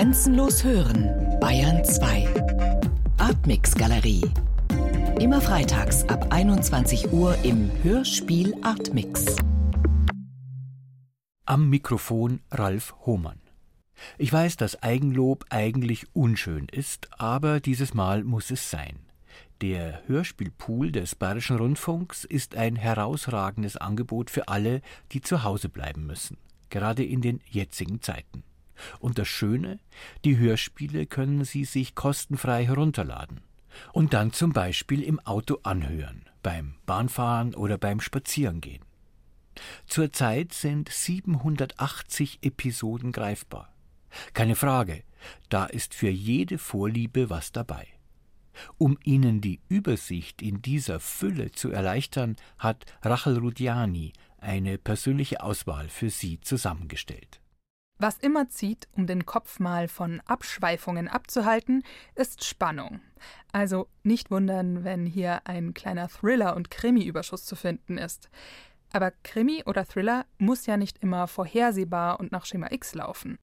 Grenzenlos hören, Bayern 2. Artmix Galerie. Immer freitags ab 21 Uhr im Hörspiel Artmix. Am Mikrofon Ralf Hohmann. Ich weiß, dass Eigenlob eigentlich unschön ist, aber dieses Mal muss es sein. Der Hörspielpool des Bayerischen Rundfunks ist ein herausragendes Angebot für alle, die zu Hause bleiben müssen, gerade in den jetzigen Zeiten. Und das Schöne, die Hörspiele können Sie sich kostenfrei herunterladen und dann zum Beispiel im Auto anhören, beim Bahnfahren oder beim Spazierengehen. Zurzeit sind 780 Episoden greifbar. Keine Frage, da ist für jede Vorliebe was dabei. Um Ihnen die Übersicht in dieser Fülle zu erleichtern, hat Rachel Rudiani eine persönliche Auswahl für Sie zusammengestellt. Was immer zieht, um den Kopf mal von Abschweifungen abzuhalten, ist Spannung. Also nicht wundern, wenn hier ein kleiner Thriller- und Krimi-Überschuss zu finden ist. Aber Krimi oder Thriller muss ja nicht immer vorhersehbar und nach Schema X laufen.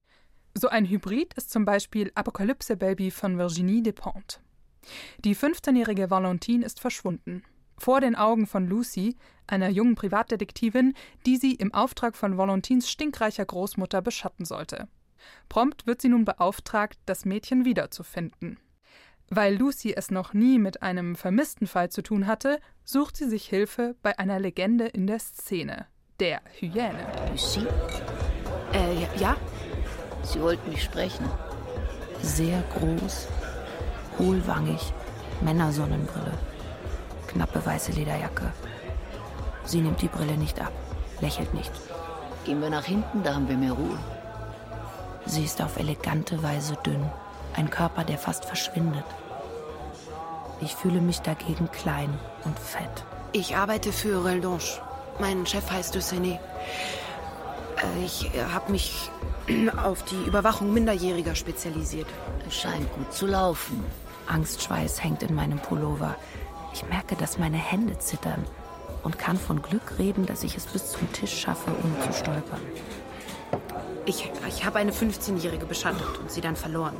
So ein Hybrid ist zum Beispiel Apokalypse Baby von Virginie Despentes. Die 15-jährige Valentine ist verschwunden. Vor den Augen von Lucy, einer jungen Privatdetektivin, die sie im Auftrag von Valentins stinkreicher Großmutter beschatten sollte. Prompt wird sie nun beauftragt, das Mädchen wiederzufinden. Weil Lucy es noch nie mit einem vermissten Fall zu tun hatte, sucht sie sich Hilfe bei einer Legende in der Szene, der Hyäne. Lucy? Äh, ja? ja? Sie wollten mich sprechen. Sehr groß, hohlwangig, Männersonnenbrille, knappe weiße Lederjacke. Sie nimmt die Brille nicht ab, lächelt nicht. Gehen wir nach hinten, da haben wir mehr Ruhe. Sie ist auf elegante Weise dünn, ein Körper, der fast verschwindet. Ich fühle mich dagegen klein und fett. Ich arbeite für Reldonche. Mein Chef heißt Dussene. Ich habe mich auf die Überwachung Minderjähriger spezialisiert. Es scheint gut zu laufen. Angstschweiß hängt in meinem Pullover. Ich merke, dass meine Hände zittern und kann von Glück reden, dass ich es bis zum Tisch schaffe, ohne zu stolpern. Ich, ich habe eine 15-Jährige beschattet und sie dann verloren.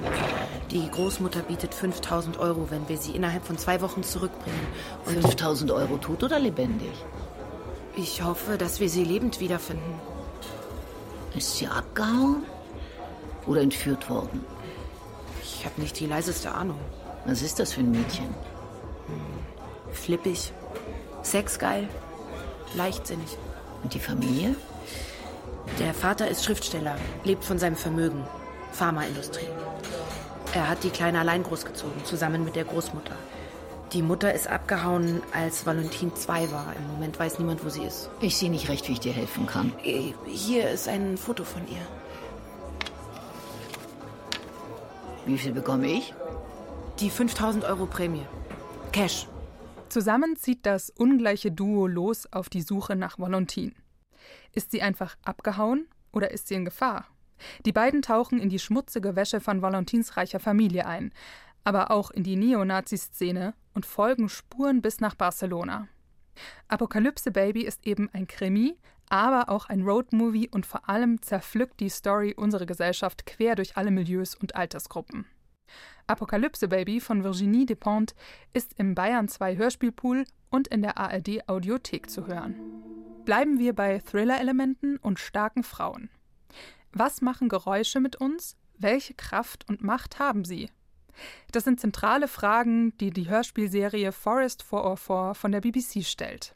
Die Großmutter bietet 5000 Euro, wenn wir sie innerhalb von zwei Wochen zurückbringen. 5000 Euro tot oder lebendig? Ich hoffe, dass wir sie lebend wiederfinden. Ist sie abgehauen oder entführt worden? Ich habe nicht die leiseste Ahnung. Was ist das für ein Mädchen? Hm. Flippig, sexgeil, leichtsinnig. Und die Familie? Der Vater ist Schriftsteller, lebt von seinem Vermögen. Pharmaindustrie. Er hat die Kleine allein großgezogen, zusammen mit der Großmutter. Die Mutter ist abgehauen, als Valentin zwei war. Im Moment weiß niemand, wo sie ist. Ich sehe nicht recht, wie ich dir helfen kann. Hier ist ein Foto von ihr. Wie viel bekomme ich? Die 5000 Euro Prämie. Cash. Zusammen zieht das ungleiche Duo los auf die Suche nach Valentin. Ist sie einfach abgehauen oder ist sie in Gefahr? Die beiden tauchen in die schmutzige Wäsche von Valentins reicher Familie ein, aber auch in die Neonazi-Szene und folgen Spuren bis nach Barcelona. Apokalypse Baby ist eben ein Krimi, aber auch ein Roadmovie und vor allem zerpflückt die Story unsere Gesellschaft quer durch alle Milieus und Altersgruppen. Apokalypse Baby von Virginie Despentes ist im Bayern 2 Hörspielpool und in der ARD Audiothek zu hören. Bleiben wir bei Thriller-Elementen und starken Frauen. Was machen Geräusche mit uns? Welche Kraft und Macht haben sie? Das sind zentrale Fragen, die die Hörspielserie Forest 404 von der BBC stellt.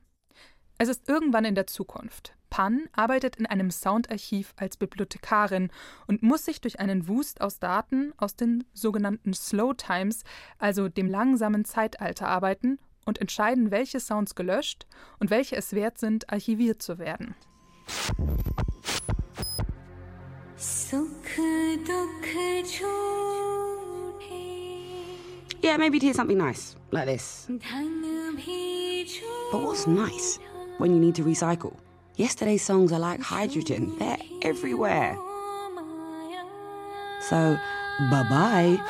Es ist irgendwann in der Zukunft. Pan arbeitet in einem Soundarchiv als Bibliothekarin und muss sich durch einen Wust aus Daten aus den sogenannten Slow Times, also dem langsamen Zeitalter, arbeiten und entscheiden, welche Sounds gelöscht und welche es wert sind, archiviert zu werden. Yeah, maybe to hear something nice, like this. But what's nice when you need to recycle? Yesterday's songs are like hydrogen, they're everywhere. So, bye bye.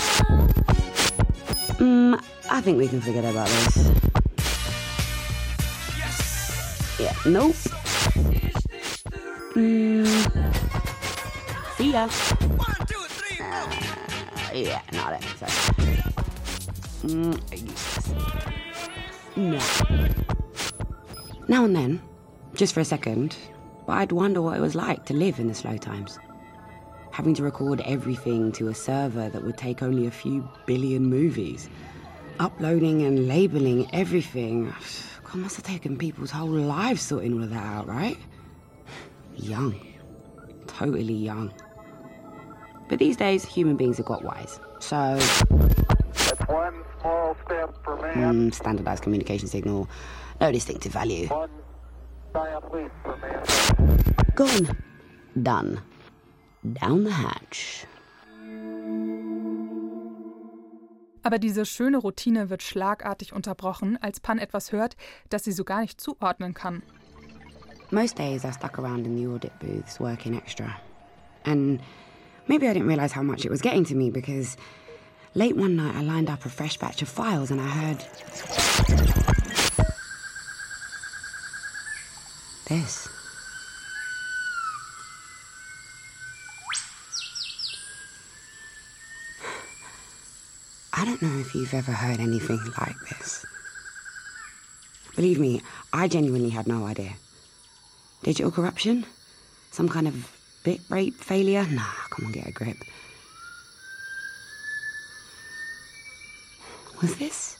Mm, I think we can forget about this. Yeah, nope. Mm. See ya. yeah, no, that makes. Mm. No. Now and then, just for a second, I'd wonder what it was like to live in the slow times. Having to record everything to a server that would take only a few billion movies. Uploading and labeling everything. God, must have taken people's whole lives sorting all of that out, right? Young. Totally young. But these days, human beings have got wise. So. Mm, standardized communication signal, no distinctive value. one giant leap for mankind. Gone. Done. Down the hatch. Aber diese schöne Routine wird schlagartig unterbrochen, als Pan etwas hört, das sie so gar nicht zuordnen kann. Most days I stuck around in the audit booths working extra. And maybe I didn't realize how much it was getting to me because late one night I lined up a fresh batch of files and I heard this. I don't know if you've ever heard anything like this. Believe me, I genuinely had no idea. Digital corruption? Some kind of bit rate failure? Nah, come on, get a grip. Was this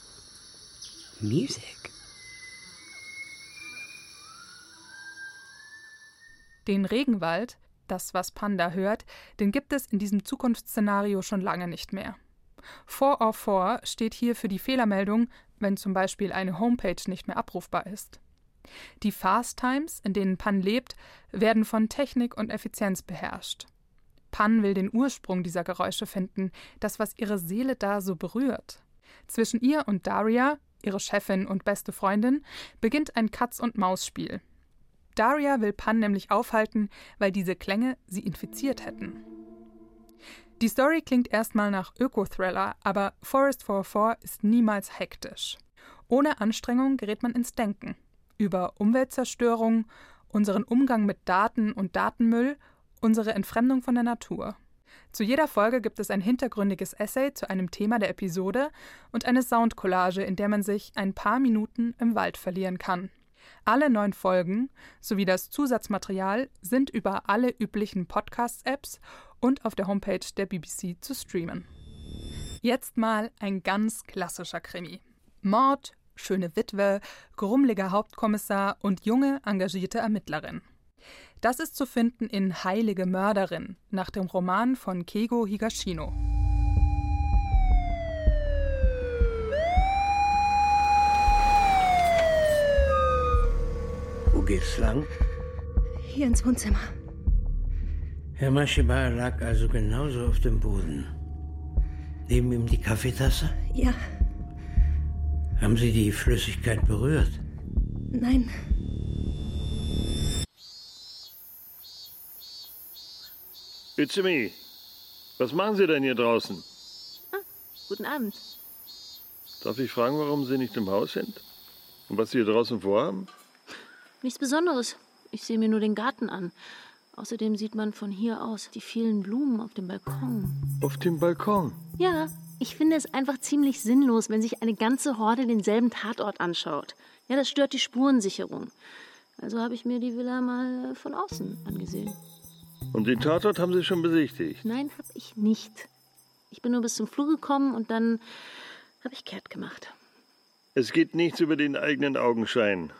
music? Den Regenwald, das was Panda hört, den gibt es in diesem Zukunftsszenario schon lange nicht mehr. 404 steht hier für die Fehlermeldung, wenn zum Beispiel eine Homepage nicht mehr abrufbar ist. Die Fast Times, in denen Pan lebt, werden von Technik und Effizienz beherrscht. Pan will den Ursprung dieser Geräusche finden, das, was ihre Seele da so berührt. Zwischen ihr und Daria, ihre Chefin und beste Freundin, beginnt ein Katz-und-Maus-Spiel. Daria will Pan nämlich aufhalten, weil diese Klänge sie infiziert hätten. Die Story klingt erstmal nach Öko-Thriller, aber Forest 44 ist niemals hektisch. Ohne Anstrengung gerät man ins Denken über Umweltzerstörung, unseren Umgang mit Daten und Datenmüll, unsere Entfremdung von der Natur. Zu jeder Folge gibt es ein hintergründiges Essay zu einem Thema der Episode und eine Soundcollage, in der man sich ein paar Minuten im Wald verlieren kann. Alle neun Folgen sowie das Zusatzmaterial sind über alle üblichen Podcast-Apps und auf der Homepage der BBC zu streamen. Jetzt mal ein ganz klassischer Krimi. Mord, schöne Witwe, grummeliger Hauptkommissar und junge, engagierte Ermittlerin. Das ist zu finden in Heilige Mörderin nach dem Roman von Keigo Higashino. Wo geht's lang? Hier ins Wohnzimmer. Herr Maschibar lag also genauso auf dem Boden. Neben ihm die Kaffeetasse? Ja, Haben Sie die Flüssigkeit berührt? nein. Itzumi, was machen Sie denn hier draußen? Guten Abend. Darf ich fragen, warum Sie nicht im Haus sind? Und was Sie hier draußen vorhaben? Nichts Besonderes. Ich sehe mir nur den Garten an. Außerdem sieht man von hier aus die vielen Blumen auf dem Balkon. Auf dem Balkon. Ja, ich finde es einfach ziemlich sinnlos, wenn sich eine ganze Horde denselben Tatort anschaut. Ja, das stört die Spurensicherung. Also habe ich mir die Villa mal von außen angesehen. Und den Tatort haben Sie schon besichtigt? Nein, habe ich nicht. Ich bin nur bis zum Flur gekommen und dann habe ich kehrt gemacht. Es geht nichts über den eigenen Augenschein.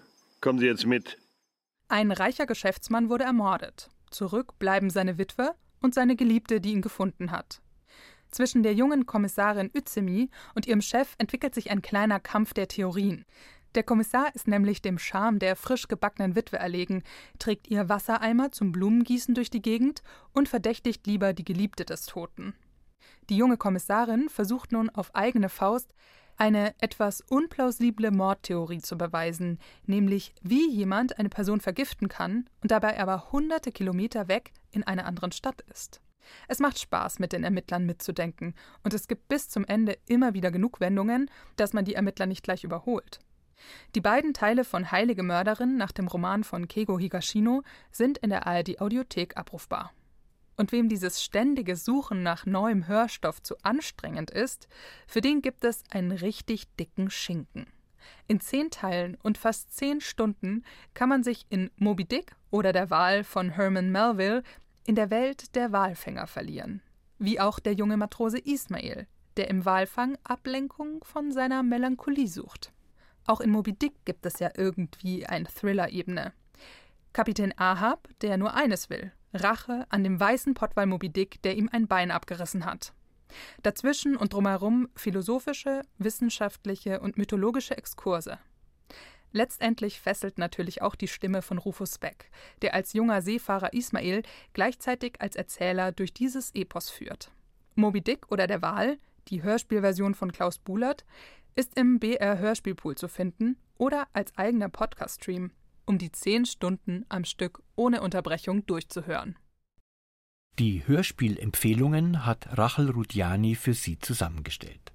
Kommen Sie jetzt mit. Ein reicher Geschäftsmann wurde ermordet. Zurück bleiben seine Witwe und seine Geliebte, die ihn gefunden hat. Zwischen der jungen Kommissarin Üzemi und ihrem Chef entwickelt sich ein kleiner Kampf der Theorien. Der Kommissar ist nämlich dem Charme der frisch gebackenen Witwe erlegen, trägt ihr Wassereimer zum Blumengießen durch die Gegend und verdächtigt lieber die Geliebte des Toten. Die junge Kommissarin versucht nun auf eigene Faust, eine etwas unplausible Mordtheorie zu beweisen, nämlich wie jemand eine Person vergiften kann und dabei aber hunderte Kilometer weg in einer anderen Stadt ist. Es macht Spaß, mit den Ermittlern mitzudenken, und es gibt bis zum Ende immer wieder genug Wendungen, dass man die Ermittler nicht gleich überholt. Die beiden Teile von Heilige Mörderin nach dem Roman von Keigo Higashino sind in der ARD Audiothek abrufbar. Und wem dieses ständige Suchen nach neuem Hörstoff zu anstrengend ist, für den gibt es einen richtig dicken Schinken. In zehn Teilen und fast zehn Stunden kann man sich in Moby Dick oder der Wal von Herman Melville in der Welt der Walfänger verlieren. Wie auch der junge Matrose Ismail, der im Walfang Ablenkung von seiner Melancholie sucht. Auch in Moby Dick gibt es ja irgendwie eine Thriller-Ebene. Kapitän Ahab, der nur eines will: Rache an dem weißen Pottwal Moby Dick, der ihm ein Bein abgerissen hat. Dazwischen und drumherum philosophische, wissenschaftliche und mythologische Exkurse. Letztendlich fesselt natürlich auch die Stimme von Rufus Beck, der als junger Seefahrer Ismail gleichzeitig als Erzähler durch dieses Epos führt. Moby Dick oder der Wal, die Hörspielversion von Klaus Bulert, ist im BR Hörspielpool zu finden oder als eigener Podcast-Stream, um die zehn Stunden am Stück ohne Unterbrechung durchzuhören. Die Hörspielempfehlungen hat Rachel Rudjani für Sie zusammengestellt.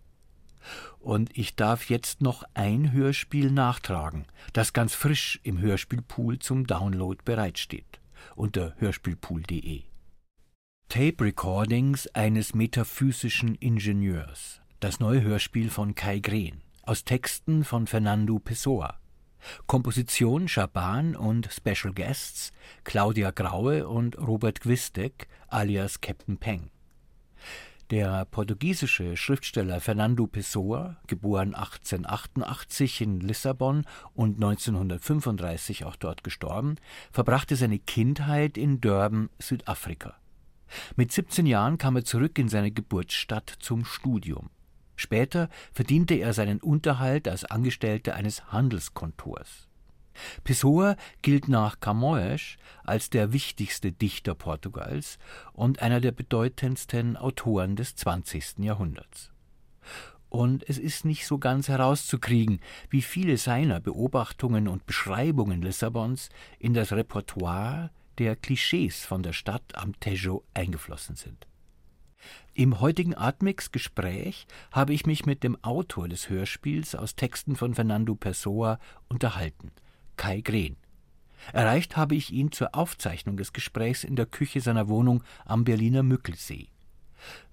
Und ich darf jetzt noch ein Hörspiel nachtragen, das ganz frisch im Hörspielpool zum Download bereitsteht, unter hörspielpool.de. Tape Recordings eines metaphysischen Ingenieurs, das neue Hörspiel von Kai Green, aus Texten von Fernando Pessoa. Komposition Schaban und Special Guests Claudia Graue und Robert Gwistek alias Captain Peng. Der portugiesische Schriftsteller Fernando Pessoa, geboren 1888 in Lissabon und 1935 auch dort gestorben, verbrachte seine Kindheit in Durban, Südafrika. Mit 17 Jahren kam er zurück in seine Geburtsstadt zum Studium. Später verdiente er seinen Unterhalt als Angestellter eines Handelskontors. Pessoa gilt nach Camões als der wichtigste Dichter Portugals und einer der bedeutendsten Autoren des 20. Jahrhunderts. Und es ist nicht so ganz herauszukriegen, wie viele seiner Beobachtungen und Beschreibungen Lissabons in das Repertoire der Klischees von der Stadt am Tejo eingeflossen sind. Im heutigen Atmix-Gespräch habe ich mich mit dem Autor des Hörspiels aus Texten von Fernando Pessoa unterhalten – Kai Green. Erreicht habe ich ihn zur Aufzeichnung des Gesprächs in der Küche seiner Wohnung am Berliner Mückelsee.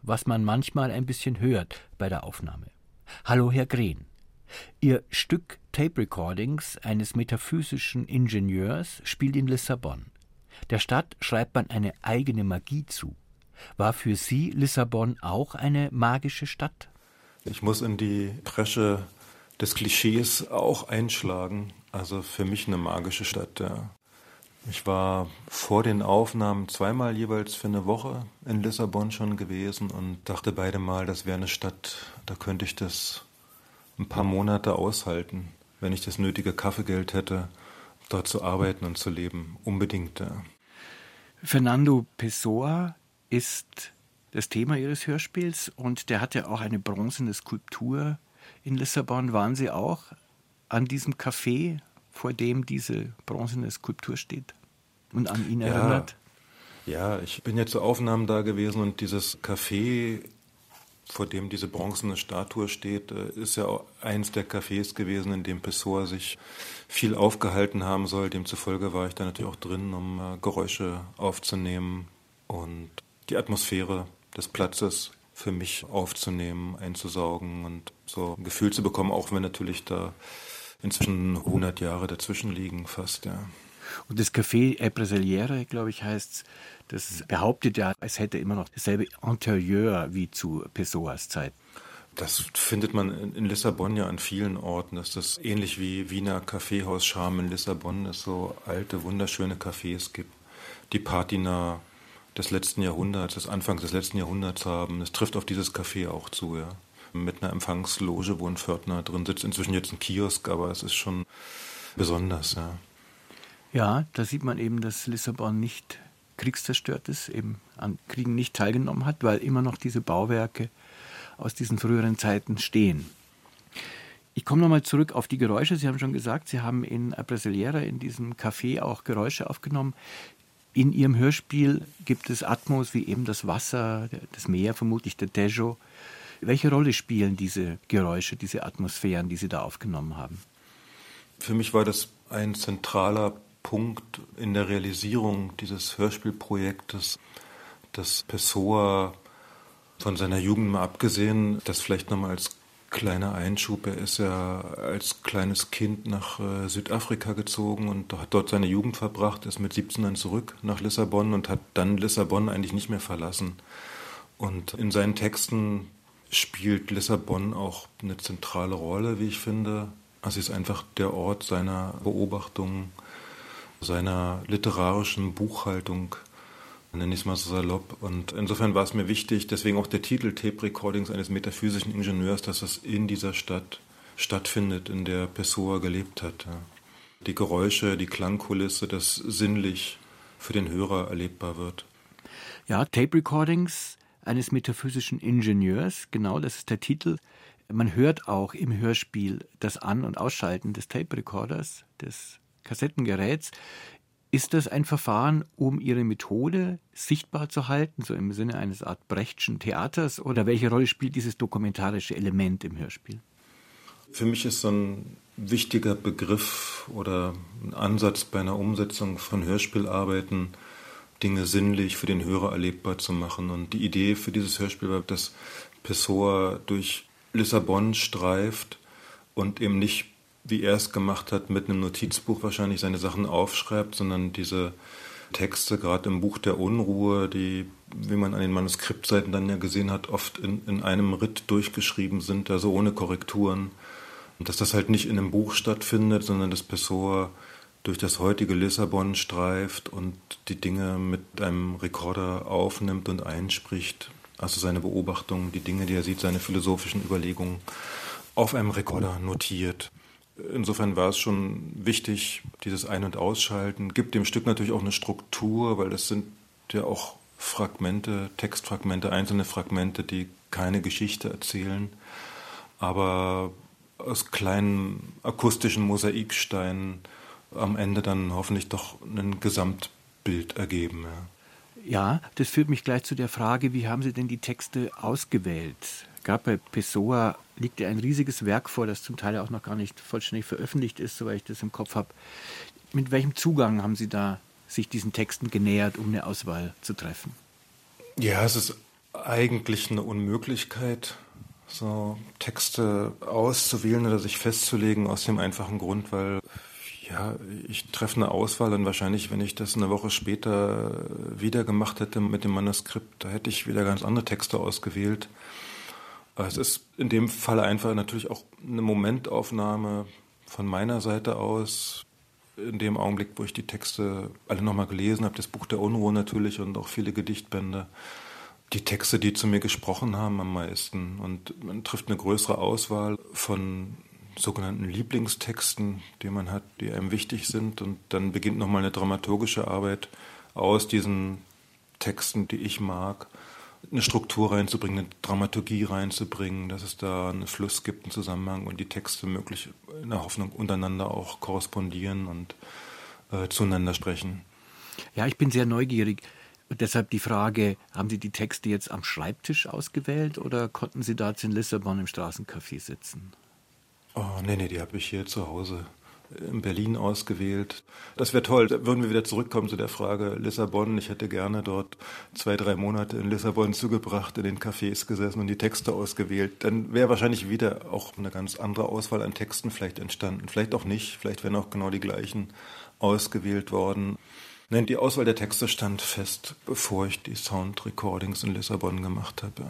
Was man manchmal ein bisschen hört bei der Aufnahme. Hallo, Herr Green. Ihr Stück Tape Recordings eines metaphysischen Ingenieurs spielt in Lissabon. Der Stadt schreibt man eine eigene Magie zu. War für Sie Lissabon auch eine magische Stadt? Ich muss in die Bresche des Klischees auch einschlagen. Also für mich eine magische Stadt, ja. Ich war vor den Aufnahmen zweimal jeweils für eine Woche in Lissabon schon gewesen und dachte beide Mal, das wäre eine Stadt, da könnte ich das ein paar Monate aushalten, wenn ich das nötige Kaffeegeld hätte, dort zu arbeiten und zu leben. Unbedingt, ja. Fernando Pessoa ist das Thema Ihres Hörspiels und der hat ja auch eine bronzene Skulptur in Lissabon. Waren Sie auch an diesem Café, vor dem diese bronzene Skulptur steht und an ihn erinnert? Ja, ich bin ja zu Aufnahmen da gewesen und dieses Café, vor dem diese bronzene Statue steht, äh, ist ja eins der Cafés gewesen, in dem Pessoa sich viel aufgehalten haben soll. Demzufolge war ich da natürlich auch drin, um äh, Geräusche aufzunehmen und die Atmosphäre des Platzes für mich aufzunehmen, einzusaugen und so ein Gefühl zu bekommen, auch wenn natürlich da inzwischen 100 Jahre dazwischen liegen fast, ja. Und das Café Empresariere, glaube ich, heißt das behauptet ja, es hätte immer noch dasselbe Interieur wie zu Pessoas Zeit. Das findet man in Lissabon ja an vielen Orten, dass das ähnlich wie Wiener Kaffeehaus-Charme in Lissabon es so alte, wunderschöne Cafés gibt. Die Patina des letzten Jahrhunderts, des Anfangs des letzten Jahrhunderts haben. Es trifft auf dieses Café auch zu, ja mit einer Empfangsloge, wo ein Pförtner drin sitzt. Inzwischen jetzt ein Kiosk, aber es ist schon besonders, ja. Ja, da sieht man eben, dass Lissabon nicht kriegszerstört ist, eben an Kriegen nicht teilgenommen hat, weil immer noch diese Bauwerke aus diesen früheren Zeiten stehen. Ich komme nochmal zurück auf die Geräusche. Sie haben schon gesagt, Sie haben in Brasileira, in diesem Café, auch Geräusche aufgenommen. In Ihrem Hörspiel gibt es Atmos wie eben das Wasser, das Meer, vermutlich der Tejo. Welche Rolle spielen diese Geräusche, diese Atmosphären, die Sie da aufgenommen haben? Für mich war das ein zentraler Punkt in der Realisierung dieses Hörspielprojektes, dass Pessoa von seiner Jugend mal abgesehen, das vielleicht nochmal als kleiner Einschub, er ist ja als kleines Kind nach äh, Südafrika gezogen und hat dort seine Jugend verbracht, ist mit 17 dann zurück nach Lissabon und hat dann Lissabon eigentlich nicht mehr verlassen. Und in seinen Texten spielt Lissabon auch eine zentrale Rolle, wie ich finde. Also es ist einfach der Ort seiner Beobachtung, seiner literarischen Buchhaltung, nenne ich es mal so salopp. Und insofern war es mir wichtig, deswegen auch der Titel Tape Recordings eines metaphysischen Ingenieurs, dass es in dieser Stadt stattfindet, in der Pessoa gelebt hat. Die Geräusche, die Klangkulisse, das sinnlich für den Hörer erlebbar wird. Ja, Tape Recordings eines metaphysischen Ingenieurs, genau das ist der Titel. Man hört auch im Hörspiel das An- und Ausschalten des Tape Recorders, des Kassettengeräts. Ist das ein Verfahren, um Ihre Methode sichtbar zu halten, so im Sinne eines Art Brechtschen Theaters? Oder welche Rolle spielt dieses dokumentarische Element im Hörspiel? Für mich ist so ein wichtiger Begriff oder ein Ansatz bei einer Umsetzung von Hörspielarbeiten, Dinge sinnlich für den Hörer erlebbar zu machen. Und die Idee für dieses Hörspiel war, dass Pessoa durch Lissabon streift und eben nicht, wie er es gemacht hat, mit einem Notizbuch wahrscheinlich seine Sachen aufschreibt, sondern diese Texte, gerade im Buch der Unruhe, die, wie man an den Manuskriptseiten dann ja gesehen hat, oft in, in einem Ritt durchgeschrieben sind, also ohne Korrekturen. Und dass das halt nicht in einem Buch stattfindet, sondern dass Pessoa durch das heutige Lissabon streift und die Dinge mit einem Rekorder aufnimmt und einspricht. Also seine Beobachtungen, die Dinge, die er sieht, seine philosophischen Überlegungen auf einem Rekorder notiert. Insofern war es schon wichtig, dieses Ein- und Ausschalten. Gibt dem Stück natürlich auch eine Struktur, weil das sind ja auch Fragmente, Textfragmente, einzelne Fragmente, die keine Geschichte erzählen, aber aus kleinen akustischen Mosaiksteinen am Ende dann hoffentlich doch ein Gesamtbild ergeben. Ja. Ja, das führt mich gleich zu der Frage, wie haben Sie denn die Texte ausgewählt? Gerade bei Pessoa liegt ja ein riesiges Werk vor, das zum Teil auch noch gar nicht vollständig veröffentlicht ist, soweit ich das im Kopf habe. Mit welchem Zugang haben Sie da sich diesen Texten genähert, um eine Auswahl zu treffen? Ja, es ist eigentlich eine Unmöglichkeit, so Texte auszuwählen oder sich festzulegen, aus dem einfachen Grund, weil ja, ich treffe eine Auswahl und wahrscheinlich, wenn ich das eine Woche später wieder gemacht hätte mit dem Manuskript, da hätte ich wieder ganz andere Texte ausgewählt. Es ist in dem Fall einfach natürlich auch eine Momentaufnahme von meiner Seite aus. In dem Augenblick, wo ich die Texte alle nochmal gelesen habe, das Buch der Unruhe natürlich und auch viele Gedichtbände, die Texte, die zu mir gesprochen haben am meisten. Und man trifft eine größere Auswahl von sogenannten Lieblingstexten, die man hat, die einem wichtig sind. Und dann beginnt nochmal eine dramaturgische Arbeit aus diesen Texten, die ich mag, eine Struktur reinzubringen, eine Dramaturgie reinzubringen, dass es da einen Fluss gibt, einen Zusammenhang und die Texte möglich in der Hoffnung untereinander auch korrespondieren und äh, zueinander sprechen. Ja, ich bin sehr neugierig. Und deshalb die Frage, haben Sie die Texte jetzt am Schreibtisch ausgewählt oder konnten Sie da in Lissabon im Straßencafé sitzen? Oh, nee, nee, die habe ich hier zu Hause in Berlin ausgewählt. Das wäre toll. Da würden wir wieder zurückkommen zu der Frage Lissabon. Ich hätte gerne dort zwei, drei Monate in Lissabon zugebracht, in den Cafés gesessen und die Texte ausgewählt. Dann wäre wahrscheinlich wieder auch eine ganz andere Auswahl an Texten vielleicht entstanden. Vielleicht auch nicht. Vielleicht wären auch genau die gleichen ausgewählt worden. Nein, die Auswahl der Texte stand fest, bevor ich die Sound Recordings in Lissabon gemacht habe.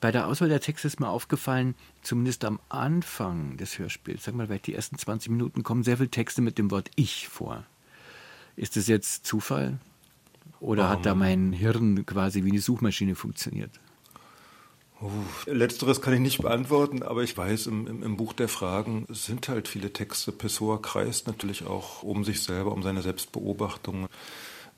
Bei der Auswahl der Texte ist mir aufgefallen, zumindest am Anfang des Hörspiels, sag mal, vielleicht die ersten 20 Minuten, kommen sehr viele Texte mit dem Wort Ich vor. Ist das jetzt Zufall? Oder um, hat da mein Hirn quasi wie eine Suchmaschine funktioniert? Letzteres kann ich nicht beantworten, aber ich weiß, im, im, im, Buch der Fragen sind halt viele Texte. Pessoa kreist natürlich auch um sich selber, um seine Selbstbeobachtung.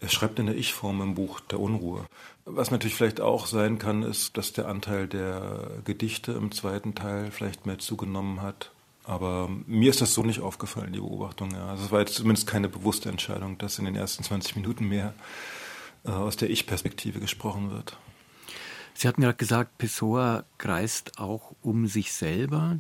Er schreibt in der Ich-Form im Buch der Unruhe. Was natürlich vielleicht auch sein kann, ist, dass der Anteil der Gedichte im zweiten Teil vielleicht mehr zugenommen hat. Aber mir ist das so nicht aufgefallen, die Beobachtung. Ja. Also es war jetzt zumindest keine bewusste Entscheidung, dass in den ersten 20 Minuten mehr äh, aus der Ich-Perspektive gesprochen wird. Sie hatten gerade gesagt, Pessoa kreist auch um sich selber.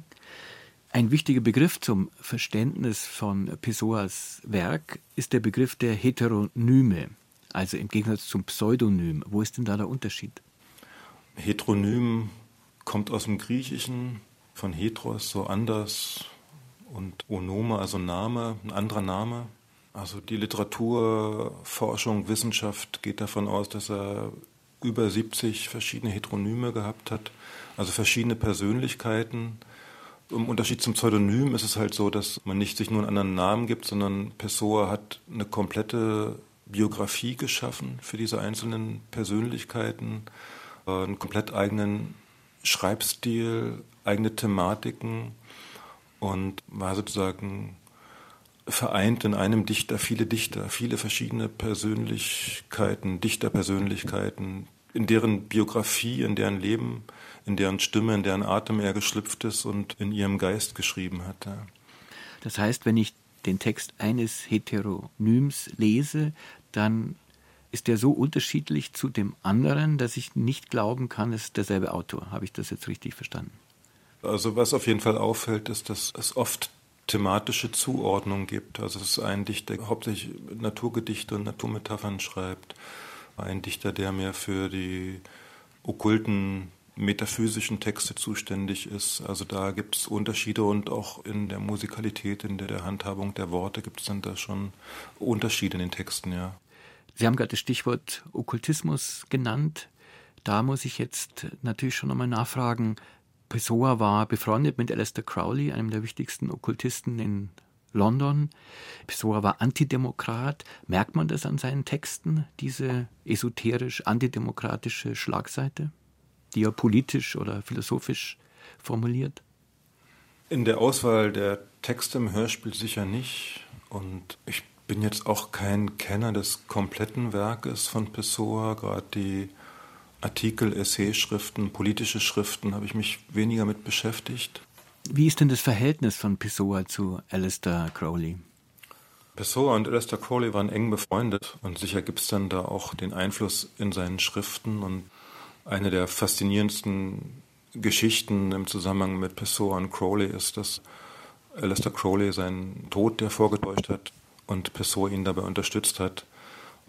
Ein wichtiger Begriff zum Verständnis von Pessoas Werk ist der Begriff der Heteronyme, Also im Gegensatz zum Pseudonym. Wo ist denn da der Unterschied? Heteronym kommt aus dem Griechischen, von Heteros, so anders, und Onome, also Name, ein anderer Name. Also die Literaturforschung, Wissenschaft geht davon aus, dass er über 70 verschiedene Heteronyme gehabt hat, also verschiedene Persönlichkeiten. Im Unterschied zum Pseudonym ist es halt so, dass man nicht sich nur einen anderen Namen gibt, sondern Pessoa hat eine komplette Biografie geschaffen für diese einzelnen Persönlichkeiten, äh, einen komplett eigenen Schreibstil, eigene Thematiken und war sozusagen vereint in einem Dichter viele Dichter, viele verschiedene Persönlichkeiten, Dichterpersönlichkeiten, in deren Biografie, in deren Leben, in deren Stimme, in deren Atem er geschlüpft ist und in ihrem Geist geschrieben hat. Das heißt, wenn ich den Text eines Heteronyms lese, dann ist der so unterschiedlich zu dem anderen, dass ich nicht glauben kann, es ist derselbe Autor. Habe ich das jetzt richtig verstanden? Also was auf jeden Fall auffällt, ist, dass es oft thematische Zuordnung gibt. Also es ist ein Dichter, der hauptsächlich Naturgedichte und Naturmetaphern schreibt. Ein Dichter, der mehr für die okkulten metaphysischen Texte zuständig ist. Also da gibt es Unterschiede und auch in der Musikalität, in der, der Handhabung der Worte gibt es dann da schon Unterschiede in den Texten, ja. Sie haben gerade das Stichwort Okkultismus genannt. Da muss ich jetzt natürlich schon nochmal nachfragen. Pessoa war befreundet mit Aleister Crowley, einem der wichtigsten Okkultisten in London. Pessoa war Antidemokrat. Merkt man das an seinen Texten, diese esoterisch antidemokratische Schlagseite, die er politisch oder philosophisch formuliert? In der Auswahl der Texte im Hörspiel sicher nicht. Und ich bin jetzt auch kein Kenner des kompletten Werkes von Pessoa. Gerade die Artikel, Essayschriften, politische Schriften habe ich mich weniger mit beschäftigt. Wie ist denn das Verhältnis von Pessoa zu Alistair Crowley? Pessoa und Alistair Crowley waren eng befreundet und sicher gibt es dann da auch den Einfluss in seinen Schriften und eine der faszinierendsten Geschichten im Zusammenhang mit Pessoa und Crowley ist, dass Alistair Crowley seinen Tod, der vorgetäuscht hat, und Pessoa ihn dabei unterstützt hat.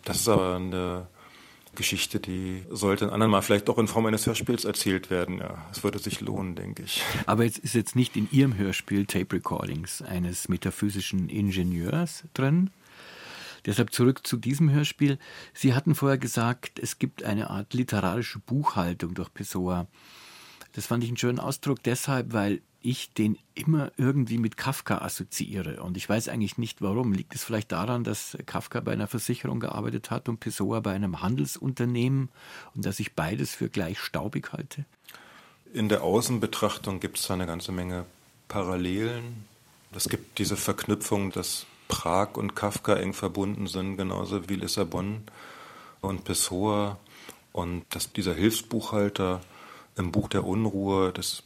Das ist aber eine Geschichte, die sollte ein andermal vielleicht auch in Form eines Hörspiels erzählt werden. Ja, es würde sich lohnen, denke ich. Aber jetzt ist jetzt nicht in Ihrem Hörspiel Tape Recordings eines metaphysischen Ingenieurs drin. Deshalb zurück zu diesem Hörspiel. Sie hatten vorher gesagt, es gibt eine Art literarische Buchhaltung durch Pessoa. Das fand ich einen schönen Ausdruck deshalb, weil ich den immer irgendwie mit Kafka assoziiere. Und ich weiß eigentlich nicht warum. Liegt es vielleicht daran, dass Kafka bei einer Versicherung gearbeitet hat und Pessoa bei einem Handelsunternehmen und dass ich beides für gleich staubig halte? In der Außenbetrachtung gibt es eine ganze Menge Parallelen. Es gibt diese Verknüpfung, dass Prag und Kafka eng verbunden sind, genauso wie Lissabon und Pessoa. Und dass dieser Hilfsbuchhalter im Buch der Unruhe, das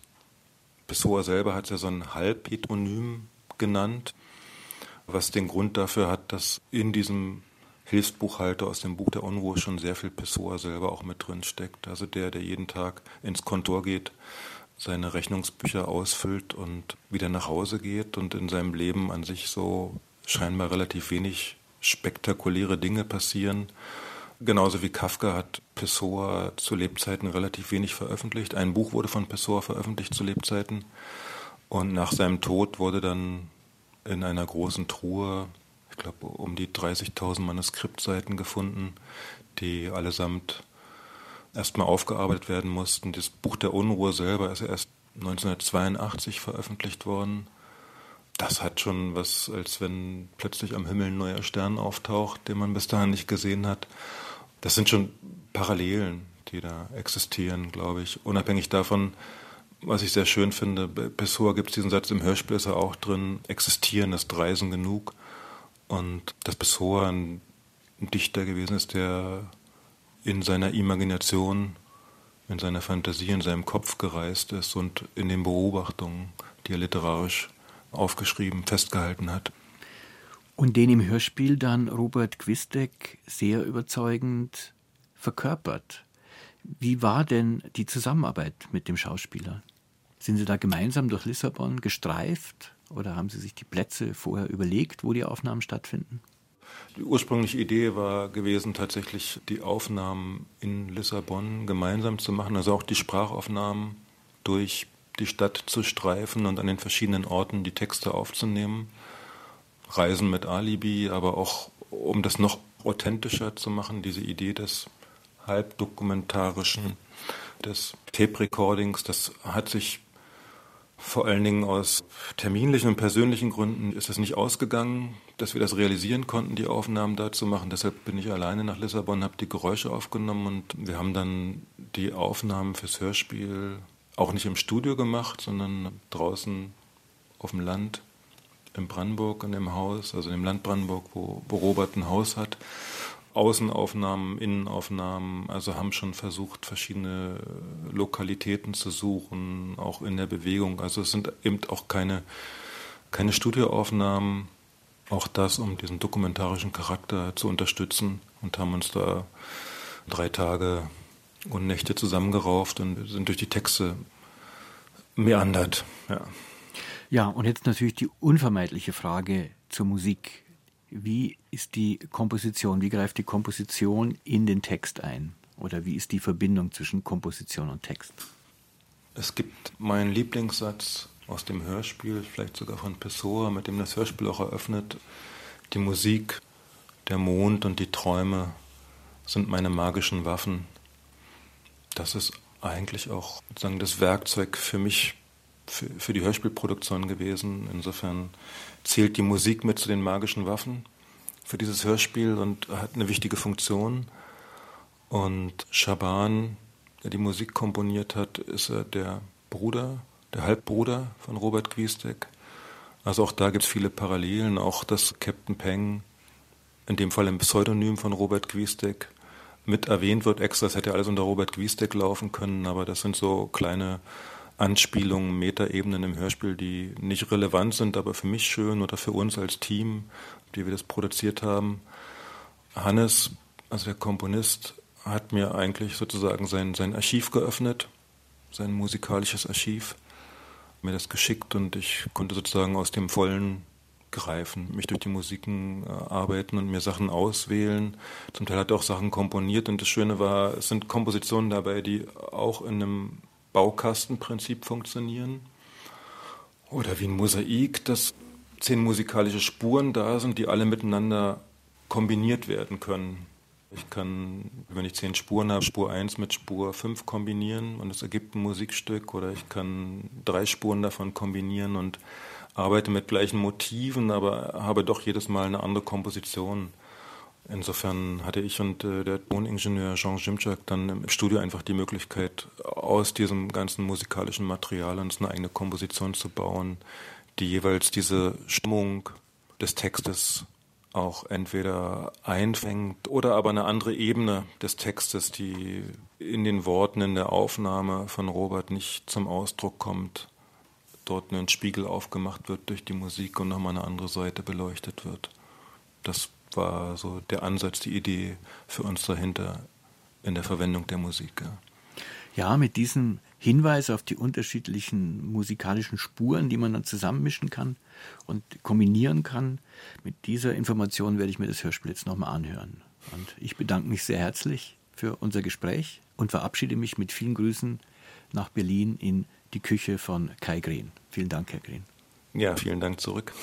Pessoa selber hat ja so ein Halbheteronym genannt, was den Grund dafür hat, dass in diesem Hilfsbuchhalter aus dem Buch der Unruhe schon sehr viel Pessoa selber auch mit drin steckt. Also der, der jeden Tag ins Kontor geht, seine Rechnungsbücher ausfüllt und wieder nach Hause geht und in seinem Leben an sich so scheinbar relativ wenig spektakuläre Dinge passieren Genauso wie Kafka hat Pessoa zu Lebzeiten relativ wenig veröffentlicht. Ein Buch wurde von Pessoa veröffentlicht zu Lebzeiten. Und nach seinem Tod wurde dann in einer großen Truhe, ich glaube, um die 30.000 Manuskriptseiten gefunden, die allesamt erstmal aufgearbeitet werden mussten. Das Buch der Unruhe selber ist erst 1982 veröffentlicht worden. Das hat schon was, als wenn plötzlich am Himmel ein neuer Stern auftaucht, den man bis dahin nicht gesehen hat. Das sind schon Parallelen, die da existieren, glaube ich. Unabhängig davon, was ich sehr schön finde, Pessoa gibt es diesen Satz im Hörspiel, ist er auch drin, existieren ist Reisen genug. Und dass Pessoa ein Dichter gewesen ist, der in seiner Imagination, in seiner Fantasie, in seinem Kopf gereist ist und in den Beobachtungen, die er literarisch aufgeschrieben, festgehalten hat. Und den im Hörspiel dann Robert Quistek sehr überzeugend verkörpert. Wie war denn die Zusammenarbeit mit dem Schauspieler? Sind Sie da gemeinsam durch Lissabon gestreift oder haben Sie sich die Plätze vorher überlegt, wo die Aufnahmen stattfinden? Die ursprüngliche Idee war gewesen, tatsächlich die Aufnahmen in Lissabon gemeinsam zu machen, also auch die Sprachaufnahmen durch die Stadt zu streifen und an den verschiedenen Orten die Texte aufzunehmen. Reisen mit Alibi, aber auch um das noch authentischer zu machen, diese Idee des halbdokumentarischen, des Tape-Recordings, das hat sich vor allen Dingen aus terminlichen und persönlichen Gründen ist es nicht ausgegangen, dass wir das realisieren konnten, die Aufnahmen da zu machen. Deshalb bin ich alleine nach Lissabon, habe die Geräusche aufgenommen und wir haben dann die Aufnahmen fürs Hörspiel auch nicht im Studio gemacht, sondern draußen auf dem Land in Brandenburg in dem Haus, also in dem Land Brandenburg, wo, wo Robert ein Haus hat. Außenaufnahmen, Innenaufnahmen, also haben schon versucht, verschiedene Lokalitäten zu suchen, auch in der Bewegung. Also es sind eben auch keine, keine Studioaufnahmen, auch das, um diesen dokumentarischen Charakter zu unterstützen und haben uns da drei Tage und Nächte zusammengerauft und sind durch die Texte meandert. Ja. ja, und jetzt natürlich die unvermeidliche Frage zur Musik. Wie ist die Komposition, wie greift die Komposition in den Text ein? Oder wie ist die Verbindung zwischen Komposition und Text? Es gibt meinen Lieblingssatz aus dem Hörspiel, vielleicht sogar von Pessoa, mit dem das Hörspiel auch eröffnet. Die Musik, der Mond und die Träume sind meine magischen Waffen. Das ist eigentlich auch sozusagen das Werkzeug für mich, für, für die Hörspielproduktion gewesen. Insofern zählt die Musik mit zu den magischen Waffen für dieses Hörspiel und hat eine wichtige Funktion. Und Schaban, der die Musik komponiert hat, ist er der Bruder, der Halbbruder von Robert Gwiestek. Also auch da gibt es viele Parallelen. Auch dass Captain Peng, in dem Fall ein Pseudonym von Robert Gwiestek, mit erwähnt wird extra. Das hätte alles unter Robert Gwiestek laufen können, aber das sind so kleine Anspielungen, Metaebenen im Hörspiel, die nicht relevant sind, aber für mich schön oder für uns als Team, die wir das produziert haben. Hannes, also der Komponist, hat mir eigentlich sozusagen sein, sein Archiv geöffnet, sein musikalisches Archiv, mir das geschickt und ich konnte sozusagen aus dem Vollen greifen, mich durch die Musiken äh, arbeiten und mir Sachen auswählen. Zum Teil hat er auch Sachen komponiert und das Schöne war, es sind Kompositionen dabei, die auch in einem Baukastenprinzip funktionieren. Oder wie ein Mosaik, dass zehn musikalische Spuren da sind, die alle miteinander kombiniert werden können. Ich kann, wenn ich zehn Spuren habe, Spur 1 mit Spur 5 kombinieren und es ergibt ein Musikstück oder ich kann drei Spuren davon kombinieren und arbeite mit gleichen Motiven, aber habe doch jedes Mal eine andere Komposition. Insofern hatte ich und äh, der Toningenieur Jean Jimczak dann im Studio einfach die Möglichkeit, aus diesem ganzen musikalischen Material uns eine eigene Komposition zu bauen, die jeweils diese Stimmung des Textes auch entweder einfängt oder aber eine andere Ebene des Textes, die in den Worten in der Aufnahme von Robert nicht zum Ausdruck kommt, dort ein Spiegel aufgemacht wird durch die Musik und nochmal eine andere Seite beleuchtet wird. Das war so der Ansatz, die Idee für uns dahinter in der Verwendung der Musik. Ja, ja mit diesem Hinweis auf die unterschiedlichen musikalischen Spuren, die man dann zusammenmischen kann und kombinieren kann, mit dieser Information werde ich mir das Hörspiel jetzt nochmal anhören. Und ich bedanke mich sehr herzlich für unser Gespräch und verabschiede mich mit vielen Grüßen nach Berlin in die Küche von Kai Green. Vielen Dank, Herr Green. Ja, vielen Dank zurück.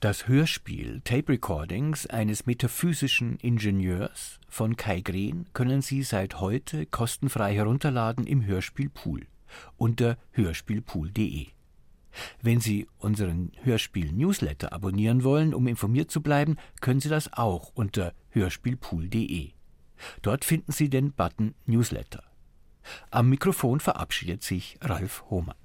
Das Hörspiel Tape Recordings eines metaphysischen Ingenieurs von Kai Green können Sie seit heute kostenfrei herunterladen im Hörspielpool unter hörspielpool.de. Wenn Sie unseren Hörspiel-Newsletter abonnieren wollen, um informiert zu bleiben, können Sie das auch unter hörspielpool.de. Dort finden Sie den Button Newsletter. Am Mikrofon verabschiedet sich Ralf Hohmann.